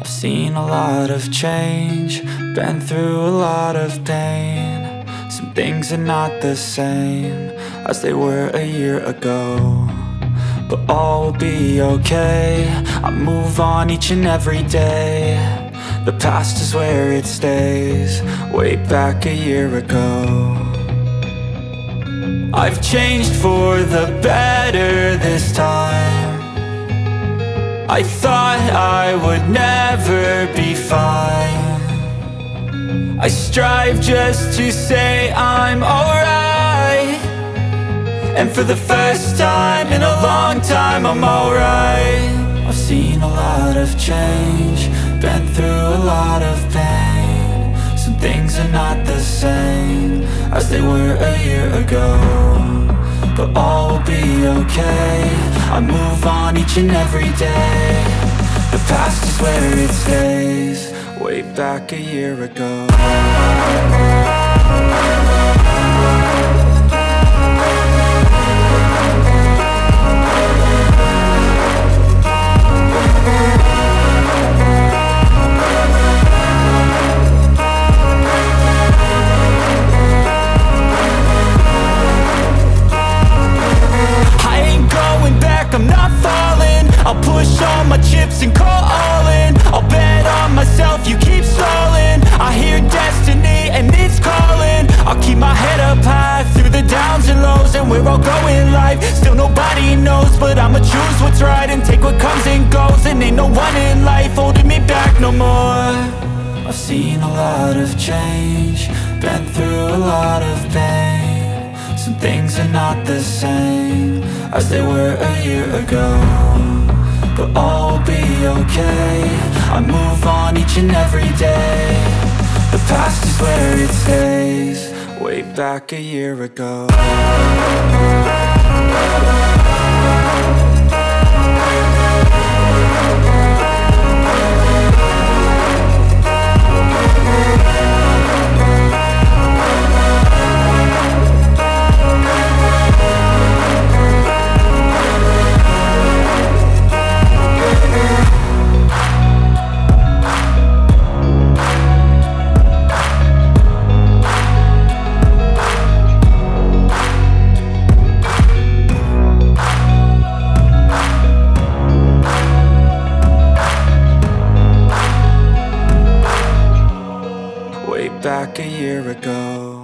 I've seen a lot of change, been through a lot of pain. Some things are not the same as they were a year ago. But all will be okay. I move on each and every day. The past is where it stays, way back a year ago. I've changed for the better this time. I thought I would never be fine. I strive just to say I'm alright. And for the first time in a long time, I'm alright. I've seen a lot of change, been through a lot of pain. Some things are not the same as they were a year ago. But all be okay. I move on each and every day. The past is where it stays, way back a year ago. Where I'll go in life, still nobody knows But I'ma choose what's right and take what comes and goes. And ain't no one in life holding me back no more. I've seen a lot of change, been through a lot of pain. Some things are not the same as they were a year ago But all will be okay, I move on each and every day. The past is where it stays, back a year ago back a year ago.